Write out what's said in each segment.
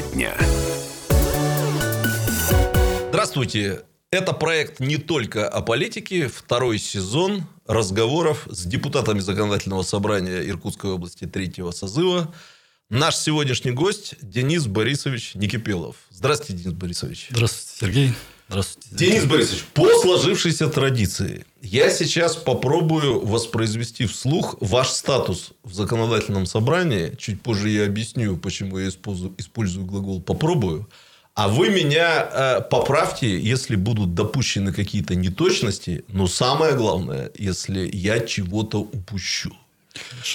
Тема дня. Здравствуйте. Это проект не только о политике. Второй сезон разговоров с депутатами Законодательного собрания Иркутской области третьего созыва. Наш сегодняшний гость Денис Борисович Никипелов. Здравствуйте, Денис Борисович. Здравствуйте, Сергей. Здравствуйте. Денис Борисович, по сложившейся традиции, я сейчас попробую воспроизвести вслух ваш статус в законодательном собрании. Чуть позже я объясню, почему я использую, использую глагол «попробую». А вы меня э, поправьте, если будут допущены какие-то неточности, но самое главное, если я чего-то упущу.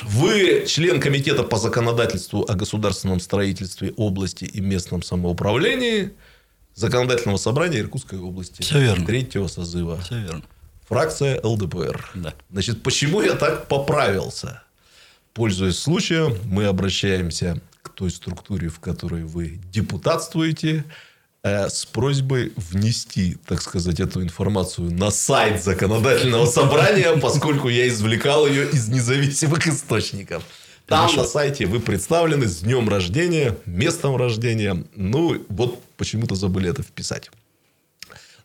Вы член комитета по законодательству о государственном строительстве области и местном самоуправлении законодательного собрания Иркутской области. Все верно. Третьего созыва. Все верно. Фракция ЛДПР. Да. Значит, почему я так поправился? Пользуясь случаем, мы обращаемся к той структуре, в которой вы депутатствуете, э, с просьбой внести, так сказать, эту информацию на сайт законодательного собрания, поскольку я извлекал ее из независимых источников. Там Хорошо. на сайте вы представлены с днем рождения, местом рождения. Ну, вот почему-то забыли это вписать.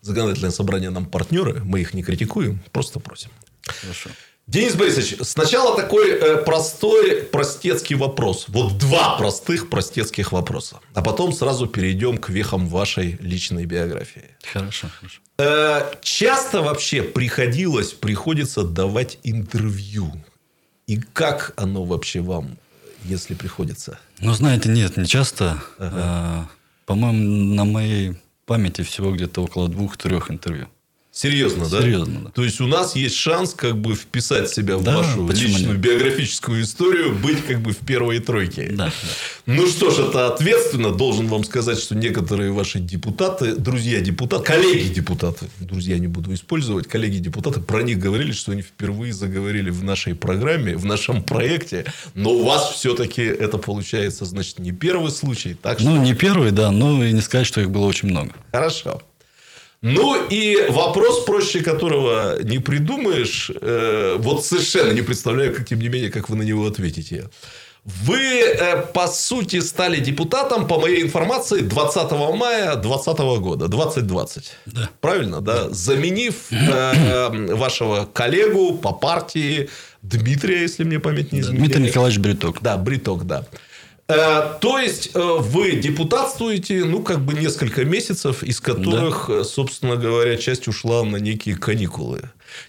Законодательное собрание нам партнеры, мы их не критикуем, просто просим. Хорошо. Денис Борисович, сначала такой э, простой, простецкий вопрос. Вот два простых, простецких вопроса. А потом сразу перейдем к вехам вашей личной биографии. Хорошо. хорошо. Э, часто вообще приходилось, приходится давать интервью и как оно вообще вам, если приходится? Ну, знаете, нет, не часто. Ага. А, по-моему, на моей памяти всего где-то около двух-трех интервью. Серьезно, да? Серьезно, да. То есть у нас есть шанс как бы вписать себя в да, вашу личную нет? биографическую историю, быть как бы в первой тройке. Да, да. Ну что ж, это ответственно. Должен вам сказать, что некоторые ваши депутаты, друзья депутаты, коллеги депутаты, друзья не буду использовать, коллеги депутаты про них говорили, что они впервые заговорили в нашей программе, в нашем проекте. Но у вас все-таки это получается, значит, не первый случай. Так что... Ну, не первый, да, но и не сказать, что их было очень много. Хорошо. Ну, и вопрос, проще которого не придумаешь, э, вот совершенно не представляю, как, тем не менее, как вы на него ответите. Вы, э, по сути, стали депутатом, по моей информации, 20 мая 2020 года, 2020. Да. Правильно, да? да. Заменив э, вашего коллегу по партии Дмитрия, если мне память не изменяет. Дмитрий Николаевич Бриток. Да, Бриток, да. Э, то есть, э, вы депутатствуете, ну, как бы несколько месяцев, из которых, да. Э, собственно говоря, часть ушла на некие каникулы.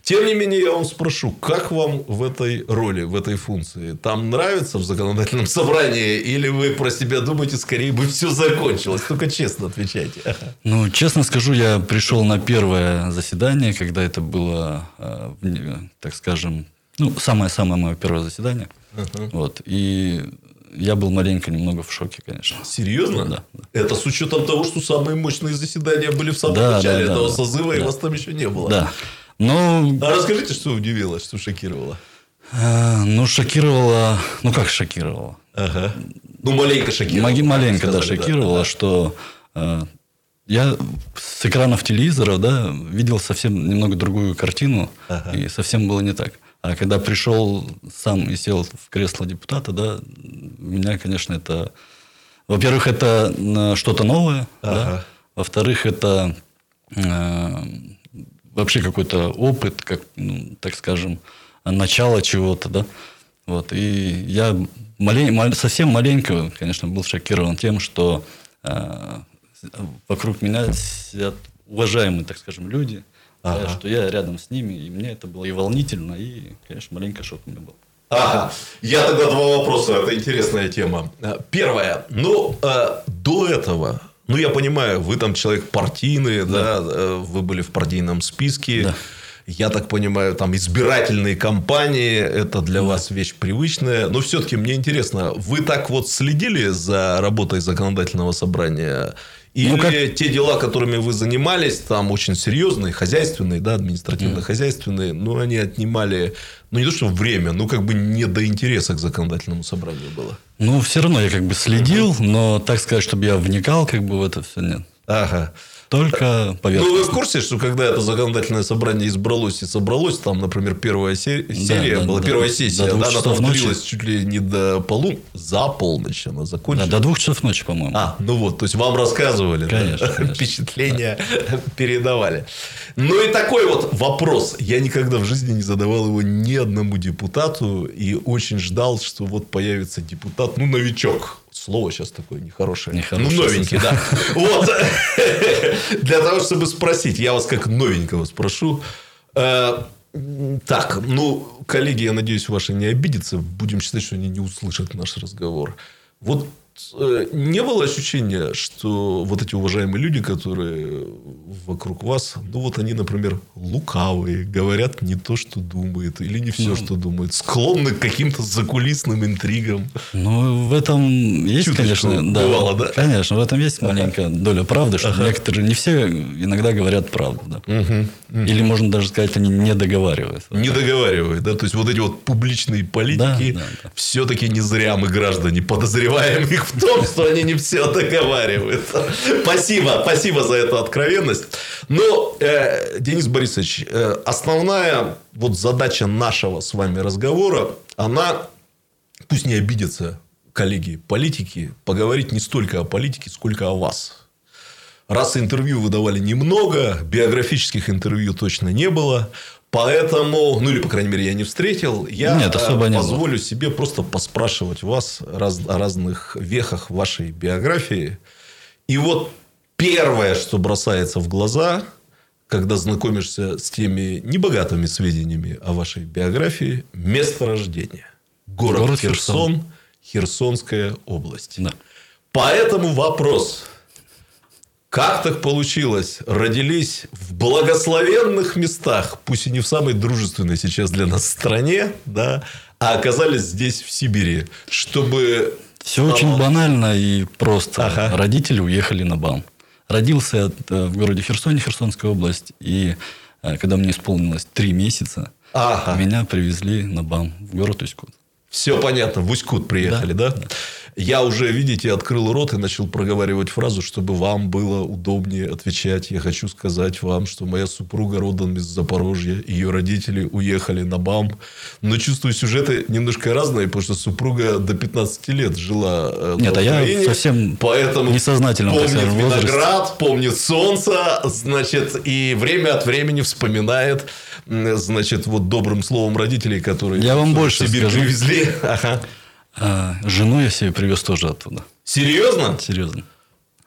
Тем не менее, я вам спрошу, как вам в этой роли, в этой функции? Там нравится в законодательном собрании? Или вы про себя думаете, скорее бы все закончилось? Только честно отвечайте. Ну, честно скажу, я пришел на первое заседание, когда это было, так скажем, ну, самое-самое мое первое заседание. Uh-huh. Вот. И я был маленько немного в шоке, конечно. Серьезно? Да. Это с учетом того, что самые мощные заседания были в самом да, начале да, этого да, созыва, да. и вас там еще не было. Да. Но... А расскажите, что удивило, что шокировало? А, ну, шокировало... Ну, как шокировало? Ага. Ну, маленько шокировало. Маленько, сказали, да, шокировало, да. что... Э, я с экранов телевизора, да, видел совсем немного другую картину, ага. и совсем было не так. А когда пришел сам и сел в кресло депутата, да, меня, конечно, это... Во-первых, это э, что-то новое. Ага. Да? Во-вторых, это э, вообще какой-то опыт, как, ну, так скажем, начало чего-то, да. Вот. И я малень, совсем маленько, конечно, был шокирован тем, что э, вокруг меня сидят уважаемые, так скажем, люди, ага. что я рядом с ними, и мне это было и волнительно, и, конечно, маленько шок у меня был. Ага. Я тогда два вопроса. Это интересная тема. Э, первое. Ну, э, до этого, ну, я понимаю, вы там человек партийный, да, да э, вы были в партийном списке. Да. Я так понимаю, там избирательные кампании это для да. вас вещь привычная. Но все-таки мне интересно, вы так вот следили за работой законодательного собрания? Или ну, как... те дела, которыми вы занимались, там очень серьезные, хозяйственные, да, административно-хозяйственные, но они отнимали, ну, не то, что время, но как бы не до интереса к законодательному собранию было. Ну, все равно я как бы следил, но так сказать, чтобы я вникал как бы в это все, нет. Ага. Только поверхностно. Ну, вы в курсе, что когда это законодательное собрание избралось и собралось, там, например, первая серия да, была, да, первая сессия, да, она там длилась чуть ли не до полу, за полночь она закончилась. Да, до двух часов ночи, по-моему. А, ну вот, то есть вам рассказывали, конечно, да? конечно. впечатления да. передавали. Ну и такой вот вопрос. Я никогда в жизни не задавал его ни одному депутату и очень ждал, что вот появится депутат, ну, новичок Слово сейчас такое нехорошее. нехорошее ну, новенький, да. Вот. Для того, чтобы спросить, я вас как новенького спрошу. Э, так, ну, коллеги, я надеюсь, ваши не обидятся. Будем считать, что они не услышат наш разговор. Вот не было ощущения, что вот эти уважаемые люди, которые вокруг вас, ну вот они, например, лукавые, говорят не то, что думают, или не все, ну, что думают, склонны к каким-то закулисным интригам. Ну, в этом есть, Чуточку конечно, да, бывало, да? Конечно, в этом есть маленькая доля правды, что ага. некоторые, не все иногда говорят правду. Да. Угу, угу. Или можно даже сказать, они не договаривают. Не договаривают, да? То есть, вот эти вот публичные политики да, да, да. все-таки не зря мы граждане подозреваем их в том, что они не все договаривают. Спасибо, спасибо за эту откровенность. Но, э, Денис Борисович, э, основная вот задача нашего с вами разговора, она, пусть не обидятся коллеги политики, поговорить не столько о политике, сколько о вас. Раз интервью выдавали немного, биографических интервью точно не было. Поэтому, ну или, по крайней мере, я не встретил, я Нет, особо не позволю было. себе просто поспрашивать вас раз, о разных вехах вашей биографии. И вот первое, что бросается в глаза, когда знакомишься с теми небогатыми сведениями о вашей биографии, место рождения. Город, Город Херсон, Херсон, Херсонская область. Да. Поэтому вопрос. Как так получилось? Родились в благословенных местах, пусть и не в самой дружественной сейчас для нас стране, да, а оказались здесь, в Сибири, чтобы... Все а... очень банально и просто. Ага. Родители уехали на БАМ. Родился э, в городе Херсоне, Херсонская область. И э, когда мне исполнилось три месяца, ага. меня привезли на БАМ в город Усть-Кут. Все понятно, в Усть-Кут приехали, да? да? Я уже, видите, открыл рот и начал проговаривать фразу, чтобы вам было удобнее отвечать. Я хочу сказать вам, что моя супруга родом из Запорожья. Ее родители уехали на БАМ. Но чувствую, сюжеты немножко разные, потому что супруга до 15 лет жила э, Нет, а я совсем поэтому несознательно помнит виноград, помнит солнце, значит, и время от времени вспоминает значит, вот добрым словом родителей, которые я вам больше Сибирь привезли. Ага. А, жену я себе привез тоже оттуда. Серьезно? Серьезно.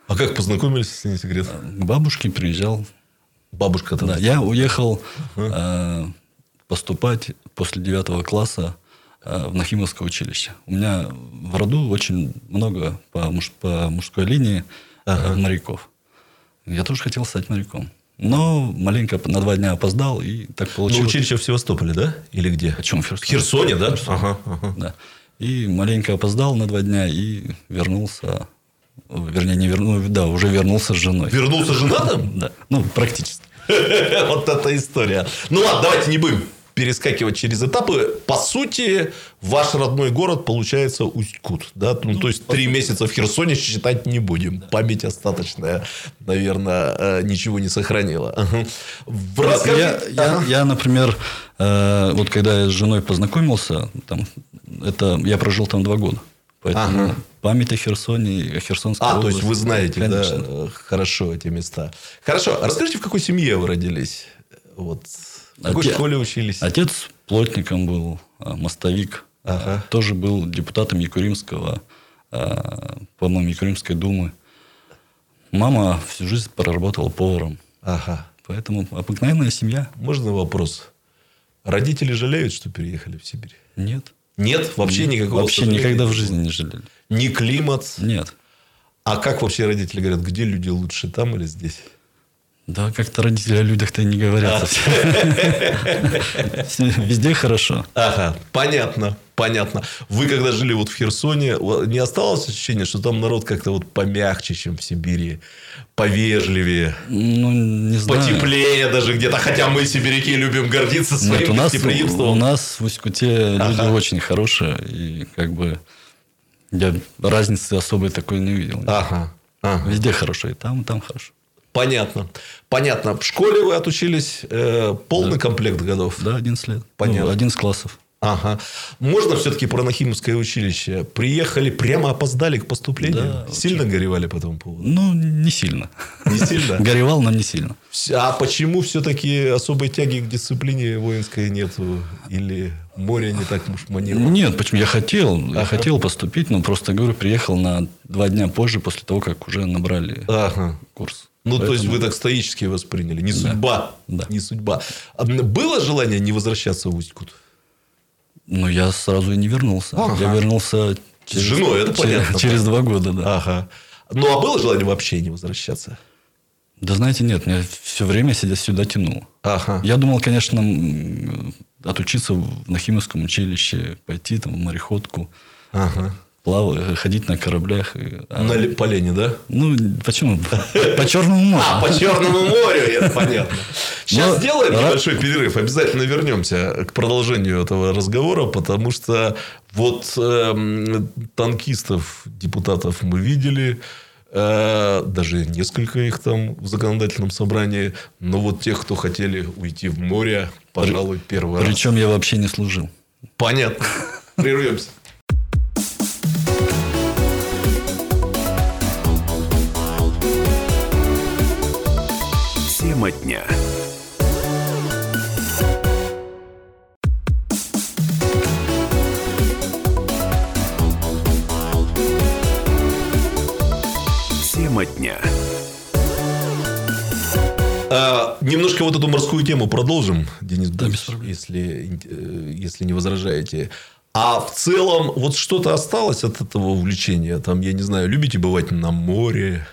А как познакомились, если не секрет? А, к бабушке приезжал. Бабушка тогда? Да, я уехал uh-huh. поступать после девятого класса э, в Нахимовское училище. У меня в роду очень много по, муж, по мужской линии uh-huh. моряков. Я тоже хотел стать моряком. Но маленько на два дня опоздал, и так получилось. Ну, училище в Севастополе, да? Или где? О чем? В Херсоне. В Херсоне, да? В Херсоне. Ага, ага. Да. И маленько опоздал на два дня и вернулся. Вернее, не вернулся, да, уже вернулся с женой. Вернулся женатым? Да. Ну, практически. Вот эта история. Ну ладно, давайте не будем перескакивать через этапы. По сути, ваш родной город получается Усть-Кут. Да? Ну, то есть, три месяца в Херсоне считать не будем. Память остаточная, наверное, э, ничего не сохранила. Расскажи... Я, я, я, например, э, вот когда я с женой познакомился, там, это, я прожил там два года. Поэтому ага. память о Херсоне, о Херсонской А, области, то есть, вы знаете, конечно. да, хорошо эти места. Хорошо. Расскажите, в какой семье вы родились? Вот в какой Отец, школе учились? Отец плотником был, а, мостовик. Ага. Тоже был депутатом Якуримского, а, по-моему, Якуримской думы. Мама всю жизнь проработала поваром. Ага. Поэтому обыкновенная семья. Можно вопрос? Родители жалеют, что переехали в Сибирь? Нет. Нет? Вообще Нет, никакого Вообще никогда в жизни не жалели. Ни климат? Нет. А как вообще родители говорят, где люди лучше, там или здесь? Да, как-то родители о людях-то не говорят. Везде хорошо. Ага, понятно, понятно. Вы когда жили вот в Херсоне, не осталось ощущения, что там народ как-то вот помягче, чем в Сибири? Повежливее? Ну, не знаю. Потеплее даже где-то. Хотя мы, сибиряки, любим гордиться своим Нет, у нас, У нас в Усть-Куте люди очень хорошие. И как бы я разницы особой такой не видел. Ага. ага. Везде хорошо. И там, и там хорошо. Понятно. Понятно. В школе вы отучились э, полный да. комплект годов? Да, 11 лет. Понятно. Ну, 11 классов. Ага. Можно все-таки про Нахимовское училище? Приехали, прямо опоздали к поступлению? Да, сильно очень. горевали по этому поводу? Ну, не сильно. Не сильно? Горевал, но не сильно. А почему все-таки особой тяги к дисциплине воинской нету? Или море не так уж манило? Нет, почему? Я хотел. Ага. Я хотел поступить, но просто, говорю, приехал на два дня позже, после того, как уже набрали ага. курс. Ну, Поэтому... то есть, вы так стоически восприняли. Не судьба. Да. Не судьба. А было желание не возвращаться в Усть-Кут? Ну, я сразу и не вернулся. Ага. Я вернулся через, с женой, это через, понятно. Через два года, да. Ага. Ну, а было желание вообще не возвращаться? Да знаете, нет, меня все время сидя сюда тянуло. Ага. Я думал, конечно, отучиться в Нахимовском училище, пойти там в мореходку. Ага плавать, ходить на кораблях. А на полене, да? Ну, почему? По Черному морю. А, по Черному морю, это понятно. Сейчас Но... сделаем небольшой перерыв. Обязательно вернемся к продолжению этого разговора, потому что вот э, танкистов, депутатов мы видели, э, даже несколько их там в законодательном собрании, но вот тех, кто хотели уйти в море, пожалуй, первый Причем раз. Причем я вообще не служил. Понятно. Прервемся. Тема дня. Тема дня. А, немножко вот эту морскую тему продолжим, Денис да, Борис, если, э, если не возражаете. А в целом, вот что-то осталось от этого увлечения? Там, я не знаю, любите бывать на море?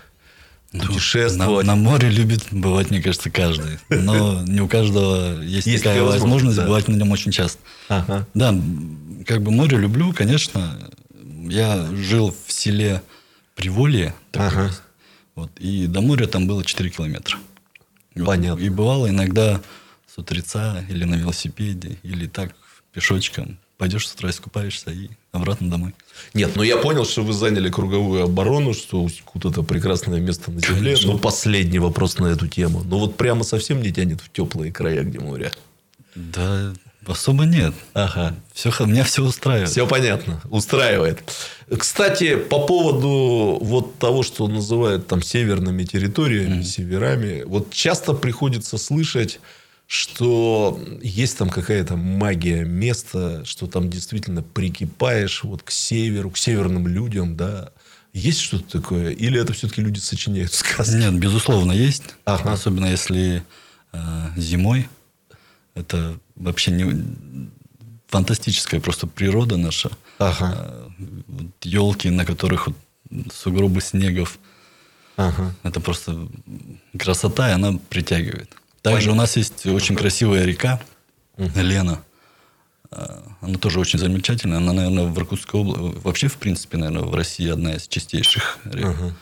Путешествовать. На, на море любит бывать, мне кажется, каждый. Но не у каждого есть, есть такая возможность да. бывать на нем очень часто. Ага. Да, как бы море люблю, конечно. Я жил в селе Приволье. Ага. Вот, и до моря там было 4 километра. Понятно. И бывало иногда с утреца или на велосипеде, или так пешочком пойдешь с утра искупаешься и обратно домой. Нет, ну я понял, что вы заняли круговую оборону, что Усть-Кут это прекрасное место на земле. Конечно. Но последний вопрос на эту тему. Ну вот прямо совсем не тянет в теплые края, где море. Да, особо нет. Ага. Все, меня все устраивает. Все понятно. Устраивает. Кстати, по поводу вот того, что называют там северными территориями, mm-hmm. северами, вот часто приходится слышать что есть там какая-то магия места, что там действительно прикипаешь вот к северу, к северным людям, да. Есть что-то такое? Или это все-таки люди сочиняют сказки? Нет, безусловно, есть. Ага. Особенно если э, зимой. Это вообще не фантастическая просто природа наша. Ага. Э, елки, на которых сугробы снегов. Ага. Это просто красота, и она притягивает. Также Понятно. у нас есть очень красивая река. Лена. А, она тоже очень замечательная. Она, наверное, в Иркутской области, вообще, в принципе, наверное, в России одна из чистейших рек. Угу.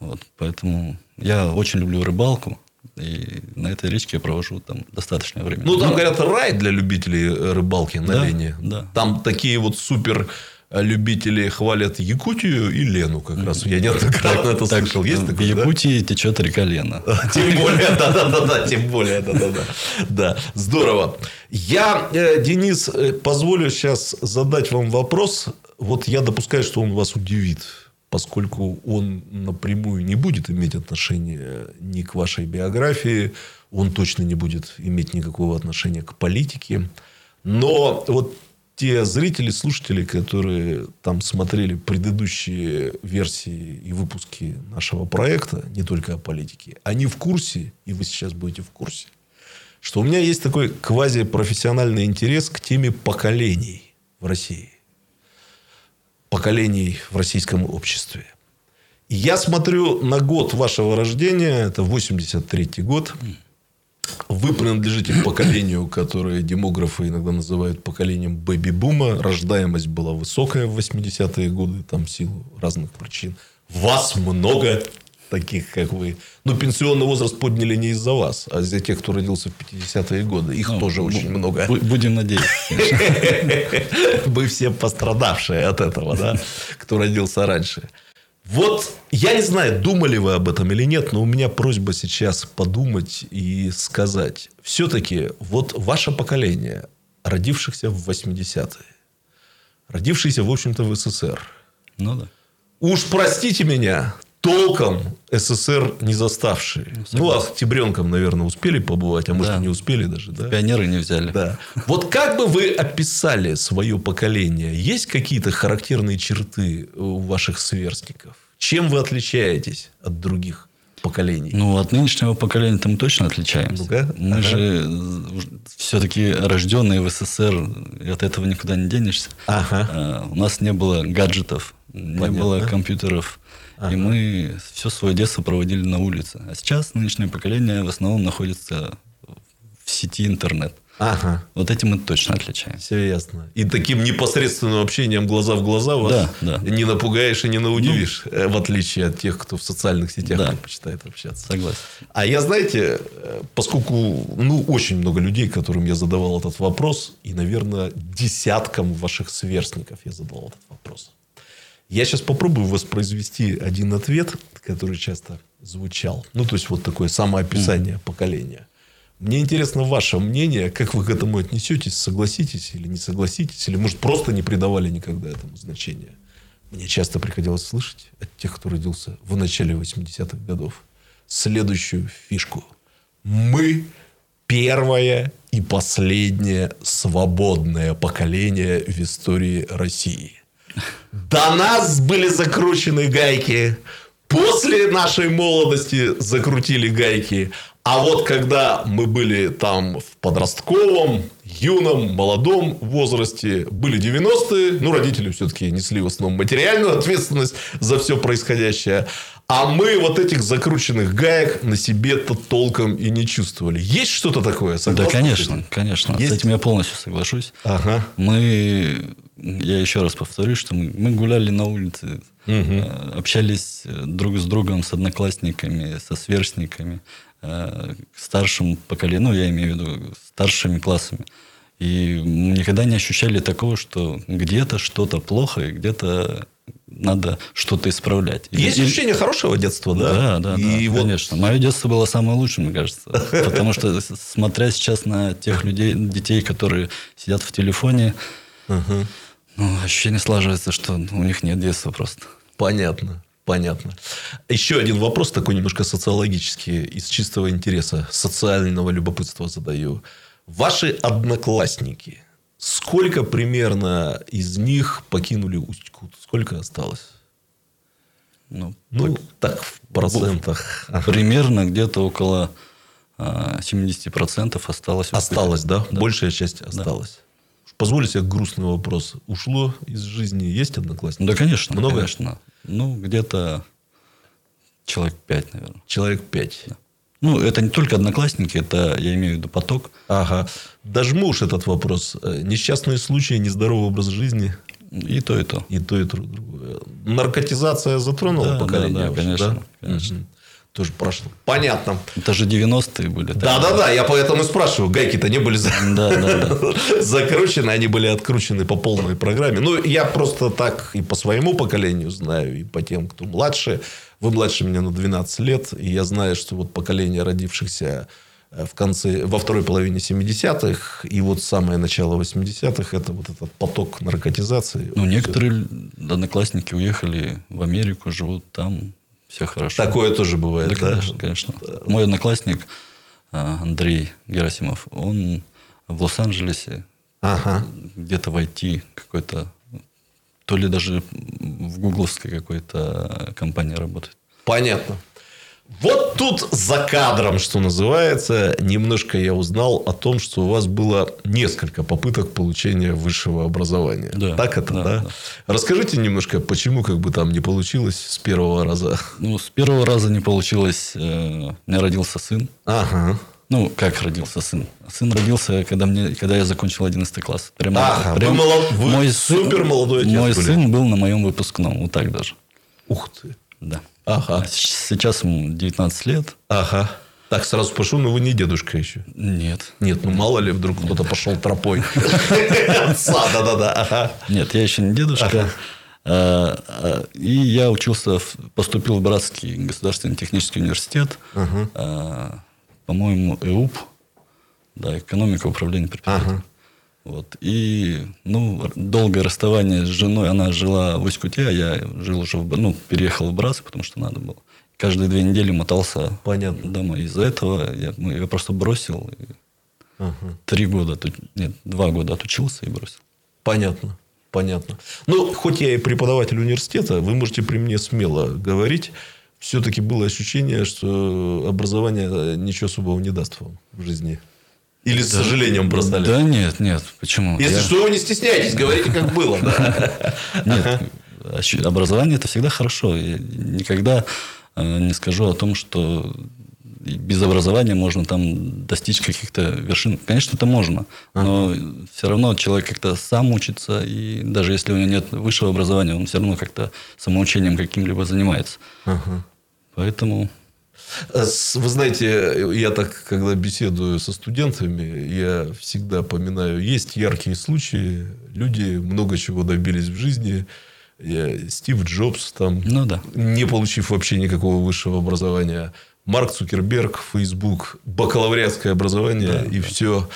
Вот, поэтому я очень люблю рыбалку. И на этой речке я провожу там достаточное время. Ну, там, говорят, рай для любителей рыбалки на да, Лене. Да. Там такие вот супер любители хвалят Якутию и Лену как раз. Я неоднократно это слышал. Есть такое, в Якутии течет река Лена. Тем более, да-да-да, тем более, да-да-да. Да, здорово. Я, э, Денис, э, позволю сейчас задать вам вопрос. Вот я допускаю, что он вас удивит, поскольку он напрямую не будет иметь отношения ни к вашей биографии, он точно не будет иметь никакого отношения к политике. Но вот те зрители, слушатели, которые там смотрели предыдущие версии и выпуски нашего проекта, не только о политике, они в курсе, и вы сейчас будете в курсе, что у меня есть такой квазипрофессиональный интерес к теме поколений в России. Поколений в российском обществе. И я смотрю на год вашего рождения, это 83 год, вы принадлежите поколению, которое демографы иногда называют поколением бэби-бума. Рождаемость была высокая в 80-е годы, там в силу разных причин. Вас много таких, как вы. Но пенсионный возраст подняли не из-за вас, а из-за тех, кто родился в 50-е годы. Их ну, тоже очень много. Будем надеяться. Вы все пострадавшие от этого, да? Кто родился раньше. Вот я не знаю, думали вы об этом или нет, но у меня просьба сейчас подумать и сказать. Все-таки вот ваше поколение, родившихся в 80-е, родившиеся, в общем-то, в СССР. Ну да. Уж простите меня, толком СССР не заставшие. Ну, а октябренком, наверное, успели побывать, а может, Да. и не успели даже, да? Пионеры не взяли. Да. Вот как бы вы описали свое поколение? Есть какие-то характерные черты у ваших сверстников? Чем вы отличаетесь от других поколений? Ну, от нынешнего поколения-то мы точно отличаемся. Ну-ка. Мы Ага. же все-таки рожденные в СССР, и от этого никуда не денешься. Ага. А, У нас не было гаджетов, не Понятно. было компьютеров. И мы все свое детство проводили на улице. А сейчас нынешнее поколение в основном находится в сети интернет. Ага. Вот этим мы точно отличаемся. Все ясно. И таким непосредственным общением глаза в глаза вас Да, да. Ну, не напугаешь и не наудивишь, э, в отличие от тех, кто в социальных сетях Да. предпочитает общаться. Согласен. А я, знаете, э, поскольку ну, очень много людей, которым я задавал этот вопрос, и, наверное, десяткам ваших сверстников я задавал этот вопрос. Я сейчас попробую воспроизвести один ответ, который часто звучал. Ну, то есть, вот такое самоописание поколения. Мне интересно ваше мнение, как вы к этому отнесетесь, согласитесь или не согласитесь, или, может, просто не придавали никогда этому значения. Мне часто приходилось слышать от тех, кто родился в начале 80-х годов, следующую фишку. Мы первое и последнее свободное поколение в истории России. До нас были закручены гайки. После нашей молодости закрутили гайки. А вот когда мы были там в подростковом, юном, молодом возрасте, были 90-е, ну, родители все-таки несли в основном материальную ответственность за все происходящее. А мы вот этих закрученных гаек на себе-то толком и не чувствовали. Есть что-то такое? Да, Согласны с конечно, конечно. Есть? С этим я полностью соглашусь. Ага. Мы, я еще раз повторюсь, что мы, мы гуляли на улице, э, общались э, друг с другом, с одноклассниками, со сверстниками, э, старшим поколением, ну, я имею в виду старшими классами. И мы никогда не ощущали такого, что где-то что-то плохо, и где-то надо что-то исправлять. Есть или- ощущение хорошего детства, да? Да, да, И да, вот конечно. Мое детство было самое лучшее, мне кажется. Потому что, смотря сейчас на тех людей, детей, которые сидят в телефоне, ну, ощущение слаживается, что у них нет детства просто. Понятно. Понятно. Еще один вопрос такой немножко социологический, из чистого интереса, социального любопытства задаю. Ваши одноклассники, сколько примерно из них покинули Усть-Кут? Сколько осталось? Ну, Ну, так, в процентах. Примерно где-то около а, 70% осталось. в Осталось, да? Да. Большая часть осталась. Позволю себе грустный вопрос. Ушло из жизни? Есть одноклассники? Да, конечно. Много? Конечно. Ну, где-то человек 5, наверное. Человек пять. Ну, это не только одноклассники, это, я имею в виду, поток. Ага. Дожму уж этот вопрос. Э, Несчастные случаи, нездоровый образ жизни. И то, и то. И то, и то, другое. Наркотизация затронула Да, поколение? да, да, конечно, да? конечно. Тоже прошло. Понятно. Это же 90-е были. Да, да, да. Я поэтому и спрашиваю. Гайки-то не были за- Да, да, да. закручены, они были откручены по полной программе. Ну, я просто так и по своему поколению знаю, и по тем, кто младше. Вы младше меня на 12 лет, и я знаю, что вот поколение родившихся э, в конце, во второй половине 70-х и вот самое начало 80-х, это вот этот поток наркотизации. Ну, некоторые одноклассники уехали в Америку, живут там, все хорошо. Такое тоже бывает, Да, да? конечно, конечно. Мой одноклассник а, Андрей Герасимов, он в Лос-Анджелесе, Ага. где-то в IT какой-то, то ли даже в гугловской какой-то компании работает. Понятно. Вот тут за кадром, что называется, немножко я узнал о том, что у вас было несколько попыток получения высшего образования. Да, так это, да, да, да. Расскажите немножко, почему как бы там не получилось с первого раза. Ну, с первого раза не получилось. э, У меня родился сын. Ага. Ну, как родился сын? Сын родился, когда, мне, когда я закончил 11 класс. Прямо, Ага, вы прям- молод- вы мой супер молодой отец Мой были. сын был на моем выпускном, вот так даже. Ух ты. Да. Ага. А Сейчас ему 19 лет. Ага. Так, сразу спрошу, ну вы не дедушка еще. Нет. Нет, ну мало ли, вдруг кто-то пошел тропой. Да-да-да. Нет, я еще не дедушка. А, а, И я учился, поступил в Братский государственный технический университет. По-моему, ЭУП. Да, экономика управления предприятием. Вот. И, ну, долгое расставание с женой. Она жила в Усть-Куте, а я жил уже, в, ну, переехал в Братск, потому что надо было. Каждые две недели мотался Понятно. домой. Из-за этого я, ну, я просто бросил. Ага. Три года, нет, два года отучился и бросил. Понятно. Понятно. Ну, хоть я и преподаватель университета, вы можете при мне смело говорить. Все-таки было ощущение, что образование э, ничего особого не даст вам в жизни. Или с сожалением бросали. Да нет, нет, почему? Если Я- что, вы не стесняйтесь, говорите, как было. Нет, образование это всегда хорошо. Я никогда э, не скажу о том, что без образования можно там достичь каких-то вершин. Конечно, это можно, но все равно человек как-то сам учится, и даже если у него нет высшего образования, он все равно как-то самоучением каким-либо занимается. Поэтому Вы знаете, я так, когда беседую со студентами, я всегда поминаю, есть яркие случаи, люди много чего добились в жизни. Я- Стив Джобс, там, Ну да. не получив вообще никакого высшего образования, Марк Цукерберг, Facebook, бакалавриатское образование и все.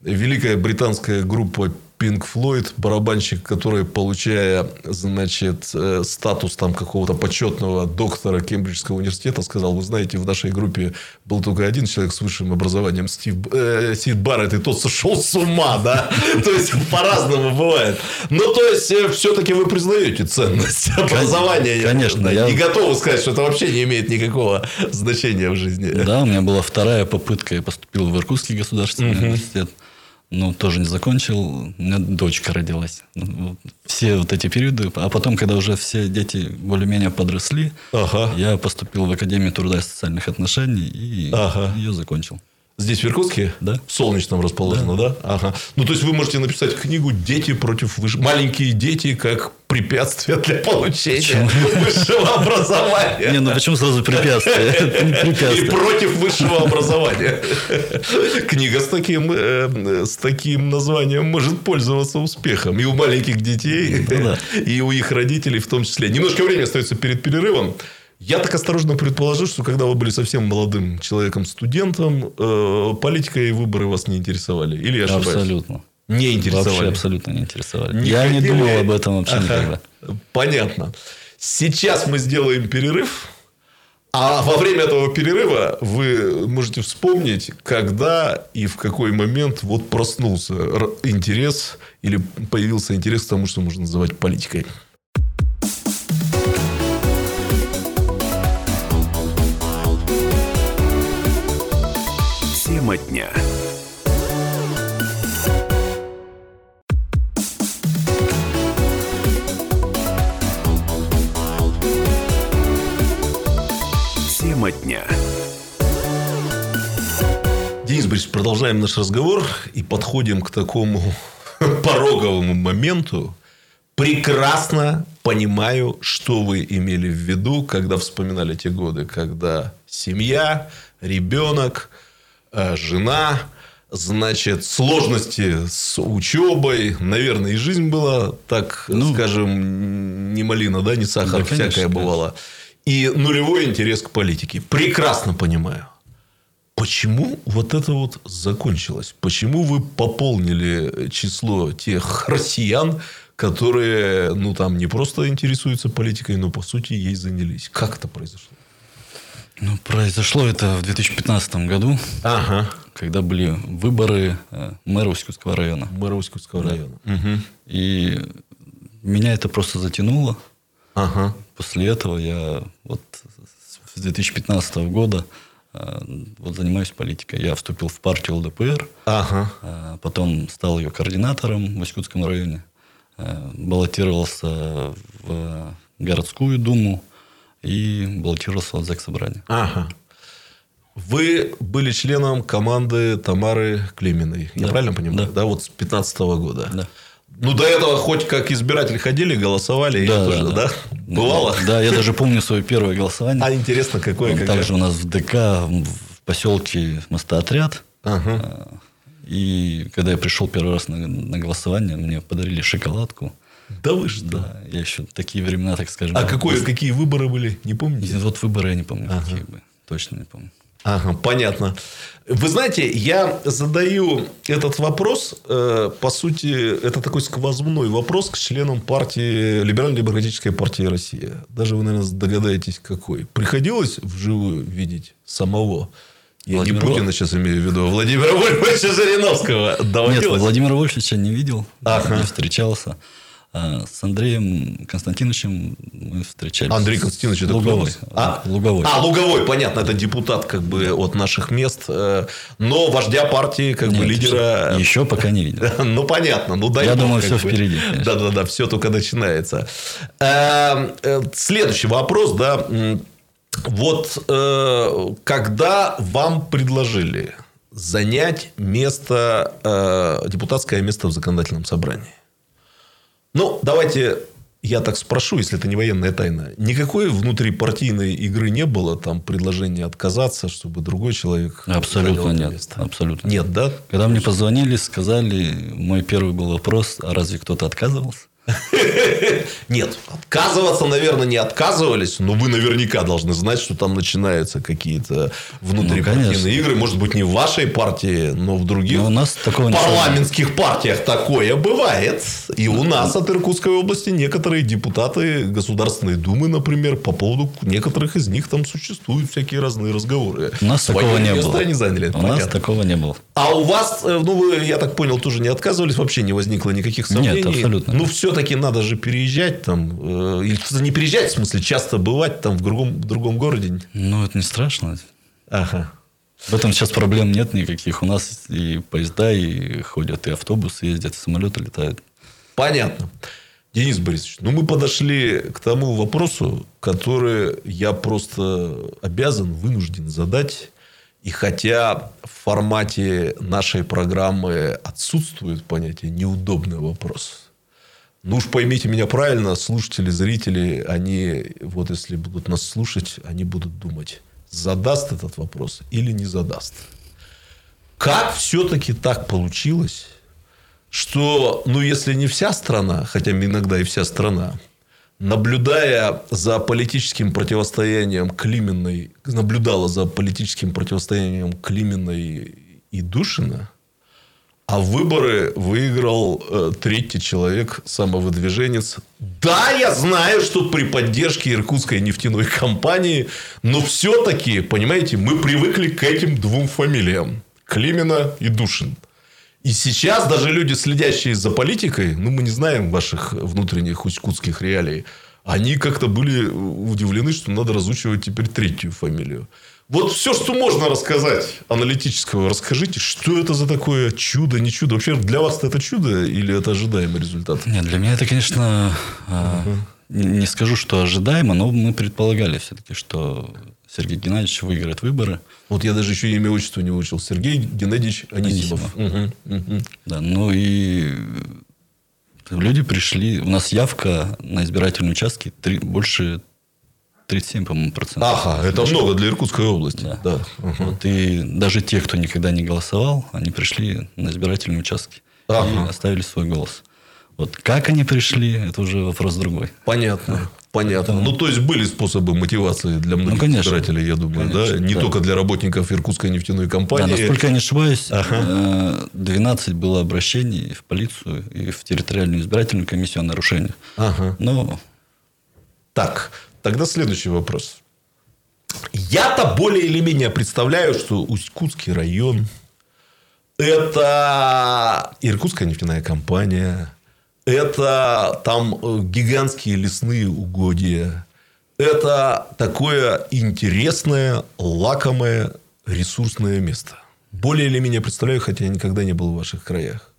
Великая британская группа Pink Floyd, барабанщик, который, получая, значит, э, статус там какого-то почетного доктора Кембриджского университета, сказал, вы знаете, в нашей группе был только один человек с высшим образованием, Стив, э, Сид Барретт, и тот сошел с ума, да? То есть, по-разному бывает. Ну, то есть, все-таки вы признаете ценность образования. конечно, я- И готовы сказать, что это вообще не имеет никакого значения в жизни. Да, у меня была вторая попытка. Я поступил в Иркутский государственный университет. Но тоже не закончил. У меня дочка родилась. Ну, вот Все вот эти периоды. А потом, когда уже все дети более-менее подросли, Ага. я поступил в Академию труда и социальных отношений и Ага. ее закончил. Здесь в Иркутске? Да. В Солнечном расположено, да? Ага. Ну, то есть, вы можете написать книгу «Дети против выш... Маленькие дети как препятствие для получения высшего образования». Не, ну почему сразу препятствие? Не И препятствие. против высшего образования. Книга с таким, э, с таким названием может пользоваться успехом. И у маленьких детей, Ну да. и у их родителей в том числе. Немножко времени остается перед перерывом. Я так осторожно предположил, что когда вы были совсем молодым человеком, студентом, э, политика и выборы вас не интересовали. Или я ошибаюсь? Абсолютно. Не интересовали. Вообще абсолютно не интересовали. Не Я не хотели? думал об этом вообще Ага. никогда. Понятно. Сейчас мы сделаем перерыв. А во время этого перерыва вы можете вспомнить, когда и в какой момент вот проснулся интерес или появился интерес к тому, что можно называть политикой. Тема дня. Тема дня. Денис Борисович, продолжаем наш разговор и подходим к такому пороговому моменту. Прекрасно понимаю, что вы имели в виду, когда вспоминали те годы, когда семья, ребенок, жена, значит, сложности с учебой, наверное, и жизнь была, так Ну, скажем, не малина, да, не сахар, Да, конечно, всякое бывало. И нулевой интерес к политике. Прекрасно понимаю. Почему вот это вот закончилось? Почему вы пополнили число тех россиян, которые, ну, там, не просто интересуются политикой, но, по сути, ей занялись? Как это произошло? Ну, произошло это в 2015 году, Ага. когда были выборы э, мэра Усть-Кутского района. Мэра Усть-Кутского района. Мгм. И меня это просто затянуло. Ага. После этого я вот с 2015 года э, вот занимаюсь политикой. Я вступил в партию ЛДПР, Ага. а потом стал ее координатором в Усть-Кутском районе, э, баллотировался в городскую думу и баллотировался в Заксобрание. Ага. Вы были членом команды Тамары Климиной. Я Да. правильно понимаю? Да. Да, вот с 15 года. Да. Ну, до этого хоть как избиратели ходили, голосовали, и Да, тоже, да, да? да. Бывало? Да, я даже помню свое первое голосование. А интересно, какое? какое? Также у нас в ДК в поселке Мостоотряд. Ага. И когда я пришел первый раз на, на голосование, мне подарили шоколадку. Да вы что? Да, я еще такие времена, так скажем. А какое, какие выборы были? Не помните? Вот выборы я не помню, какие бы. Точно не помню. Ага, понятно. Вы знаете, я задаю этот вопрос, э, по сути, это такой сквозной вопрос к членам партии, Либерально-демократической партии России. Даже вы, наверное, догадаетесь, какой. Приходилось вживую видеть самого я Владимир не Путина сейчас имею в виду, а Владимира Вольфовича Жириновского. Доводилось? Нет, Владимира Вольфовича не видел, ага. не встречался. А с Андреем Константиновичем мы встречались. Андрей Константинович это Луговой. А, Луговой. А, Луговой, понятно, это депутат как бы от наших мест, э, но вождя партии, как Нет, бы лидера... Еще пока не видел. Ну, понятно. Ну, дай Я думаю, все впереди. Да-да-да, все только начинается. Э, э, следующий вопрос, да. Вот когда вам предложили занять место, депутатское место в законодательном собрании, ну, давайте я так спрошу, если это не военная тайна. Никакой внутрипартийной игры не было, там предложения отказаться, чтобы другой человек... Абсолютно нет. Место. Абсолютно. Нет, да? Когда мне позвонили, сказали, мой первый был вопрос, а разве кто-то отказывался? Нет, отказываться, наверное, не отказывались, но вы наверняка должны знать, что там начинаются какие-то внутрипартийные ну, игры. Может быть, не в вашей партии, но в других но у нас такого парламентских партиях такое бывает. И у нас от Иркутской области некоторые депутаты Государственной Думы, например, по поводу некоторых из них там существуют всякие разные разговоры. У нас такого не было. Они заняли, у понятно. нас такого не было. А у вас, э, ну, вы, я так понял, тоже не отказывались, вообще не возникло никаких сомнений? Нет, абсолютно. Ну, все-таки надо же переезжать там, э, или не переезжать, в смысле, часто бывать там в другом, в другом городе. Ну, это не страшно. Ага. В этом сейчас проблем нет никаких. У нас и поезда, и ходят, и автобусы ездят, и самолеты летают. Понятно. Денис Борисович, ну мы подошли к тому вопросу, который я просто обязан, вынужден задать. И хотя в формате нашей программы отсутствует понятие неудобный вопрос, ну уж поймите меня правильно, слушатели, зрители, они, вот если будут нас слушать, они будут думать, задаст этот вопрос или не задаст. Как все-таки так получилось, что, ну, если не вся страна, хотя иногда и вся страна, наблюдая за политическим противостоянием Клименной, наблюдала за политическим противостоянием Клименной и Душина – а выборы выиграл э, третий человек, самовыдвиженец. Да, я знаю, что при поддержке Иркутской нефтяной компании, но все-таки, понимаете, мы привыкли к этим двум фамилиям. Климина и Душин. И сейчас даже люди, следящие за политикой, ну, мы не знаем ваших внутренних усть-кутских реалий, они как-то были удивлены, что надо разучивать теперь третью фамилию. Вот все, что можно рассказать аналитического, расскажите, что это за такое чудо, не чудо. Вообще для вас это чудо или это ожидаемый результат? Нет, для меня это, конечно, угу. Не скажу, что ожидаемо, но мы предполагали все-таки, что Сергей Геннадьевич выиграет выборы. Вот я даже еще имя отчества не выучил. Сергей Геннадьевич Анисимов. Анисимов. Угу, угу. Да, ну и люди пришли. У нас явка на избирательные участки три, больше 37, по-моему, процентов. Ага, это Даже много для Иркутской области. Да. да. Угу. Вот, и даже те, кто никогда не голосовал, они пришли на избирательные участки ага. и оставили свой голос. Вот как они пришли, это уже вопрос другой. Понятно. Понятно. Ну, то есть, были способы мотивации для многих ну, конечно, избирателей, я думаю, конечно, да? Не да. только для работников Иркутской нефтяной компании. Да, насколько я не ошибаюсь, ага. 12 э, было обращений в полицию и в территориальную избирательную комиссию о нарушениях. Ага. Но... Так, Тогда следующий вопрос. Я-то более или менее представляю, что Усть-Кутский район – это Иркутская нефтяная компания, это там э, гигантские лесные угодья, это такое интересное, лакомое, ресурсное место. Более или менее представляю, хотя я никогда не был в ваших краях.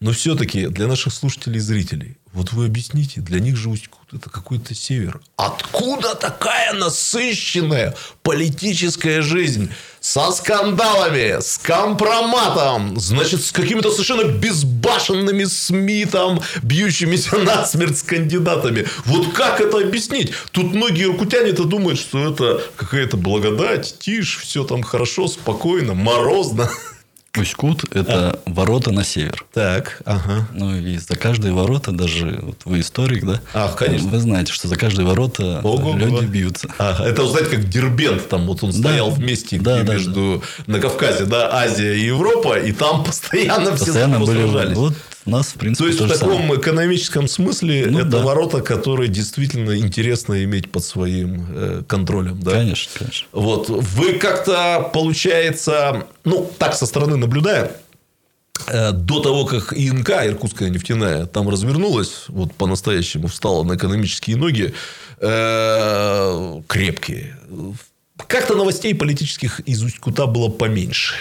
Но все-таки для наших слушателей и зрителей, вот вы объясните, для них же Усть-Кут – это какой-то север. Откуда такая насыщенная политическая жизнь со скандалами, с компроматом, значит, с какими-то совершенно безбашенными СМИ, там, бьющимися насмерть с кандидатами. Вот как это объяснить? Тут многие иркутяне-то думают, что это какая-то благодать, тишь, все там хорошо, спокойно, морозно. Усть-Кут – это ворота на север. Так, ага. Ну, и за каждые ворота, даже вот вы историк, да? Ах, конечно. Вы знаете, что за каждые ворота Ого-го. люди бьются. А, это, знаете, как Дербент, там вот он Да. стоял вместе Да, да, между на Кавказе, да, Азия и Европа, и там постоянно все Постоянно были... сражались. Вот у нас, в принципе, То есть то в таком самое. экономическом смысле Ну, это да. ворота, которые действительно интересно иметь под своим э, контролем, да? Конечно, конечно. Вот вы как-то получается, ну так со стороны наблюдая, э, до того, как ИНК, Иркутская нефтяная, там развернулась, вот по-настоящему встала на экономические ноги, э, крепкие. Как-то новостей политических из Усть-Кута было поменьше.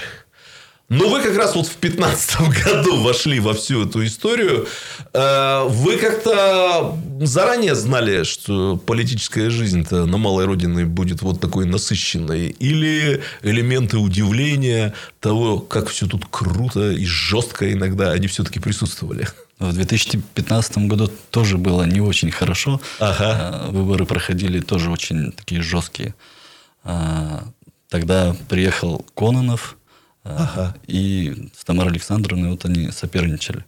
Но вы как раз вот в 2015 году вошли во всю эту историю. Э, Вы как-то заранее знали, что политическая жизнь-то на малой родине будет вот такой насыщенной? Или элементы удивления того, как все тут круто и жестко иногда, они все-таки присутствовали? В 2015 году тоже было не очень хорошо. Ага. А, Выборы проходили тоже очень такие жесткие. А, Тогда приехал Кононов а, и с Тамарой Александровной, вот они соперничали.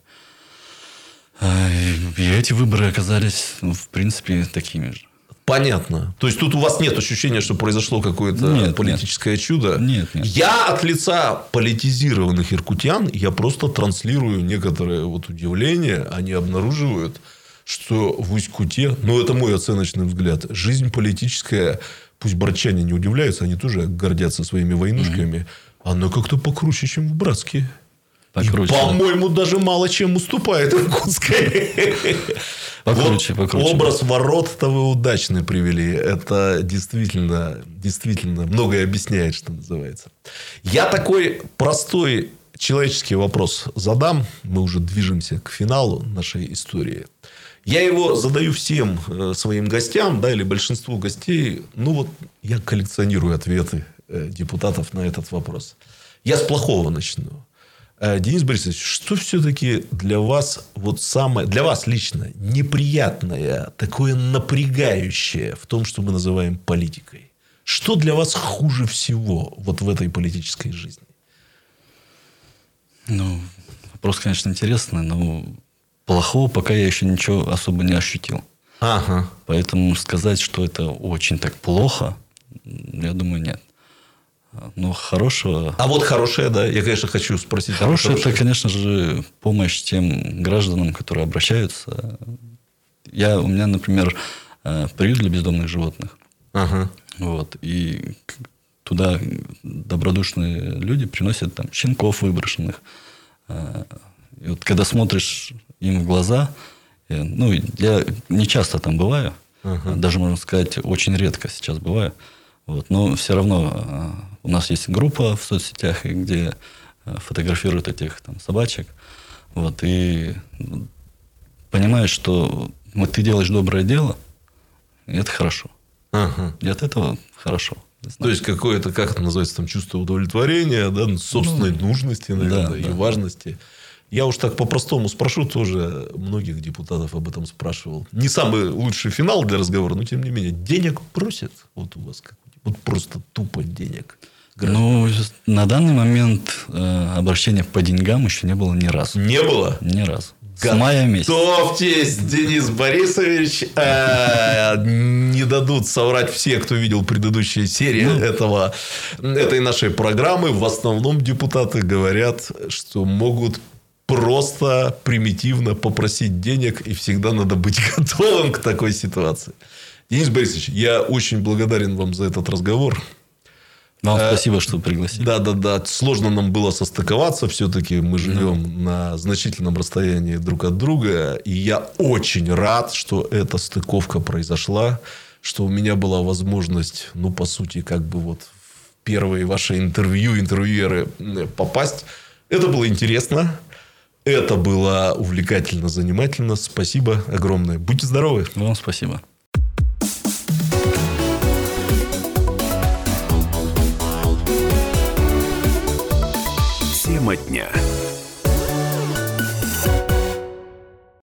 И эти выборы оказались, ну, в принципе, такими же. Понятно. То есть тут у вас нет ощущения, что произошло какое-то Нет, политическое чудо? Нет, нет. Я от лица политизированных иркутян, я просто транслирую некоторое вот удивление. Они обнаруживают, что в Усть-Куте, ну, это мой оценочный взгляд, жизнь политическая, пусть братчане не удивляются, они тоже гордятся своими войнушками, она как-то покруче, чем в Братске. Покруче, по-моему, даже мало чем уступает Иркутской. Покруче, Вот покруче. Образ ворот-то вы удачно привели. Это действительно, действительно многое объясняет, что называется. Я такой простой человеческий вопрос задам. Мы уже движемся к финалу нашей истории. Я его задаю всем э, своим гостям, да, или большинству гостей. Ну, вот я коллекционирую ответы депутатов на этот вопрос. Я с плохого начну. Э, Денис Борисович, что все-таки для вас вот самое, для вас лично неприятное, такое напрягающее в том, что мы называем политикой? Что для вас хуже всего вот в этой политической жизни? Ну, вопрос, конечно, интересный, но плохого пока я еще ничего особо не ощутил. Ага. Поэтому сказать, что это очень так плохо, я думаю, нет. Но хорошего... А вот хорошее, да, я, конечно, хочу спросить. про Хорошее это, конечно же, помощь тем гражданам, которые обращаются. Я, у меня, например, э, приют для бездомных животных. Ага. Вот, и туда добродушные люди приносят там щенков выброшенных. А, И вот когда смотришь им в глаза, э, ну, я не часто там бываю, даже, можно сказать, очень редко сейчас бываю. Вот, но все равно а, у нас есть группа в соцсетях, где а, фотографируют этих там собачек. Вот, и ну, понимаешь, что вот ты делаешь доброе дело, и это хорошо. Ага. И от этого хорошо. То есть, какое-то, как это называется, там, чувство удовлетворения, да, собственной нужности, наверное, да, и да. важности. Я уж так по-простому спрошу, тоже многих депутатов об этом спрашивал. Не самый лучший финал для разговора, но тем не менее. Денег просят вот у вас? как Вот просто тупо денег. Ну, на данный момент э, обращения по деньгам еще не было ни разу. Не было? Ни разу. С мая месяца. Готовьтесь, Денис Борисович. Э, Не дадут соврать все, кто видел предыдущие серии Ну. этого, этой нашей программы. В основном депутаты говорят, что могут просто примитивно попросить денег, и всегда надо быть готовым к такой ситуации. Денис Борисович, я очень благодарен вам за этот разговор. Вам Э, спасибо, что пригласили. Да, да, да. Сложно нам было состыковаться. Все-таки мы живем на значительном расстоянии друг от друга. И я очень рад, что эта стыковка произошла. Что у меня была возможность, ну, по сути, как бы вот в первые ваши интервью, интервьюеры попасть. Это было интересно. Это было увлекательно, занимательно. Спасибо огромное. Будьте здоровы. Вам спасибо. Тема дня.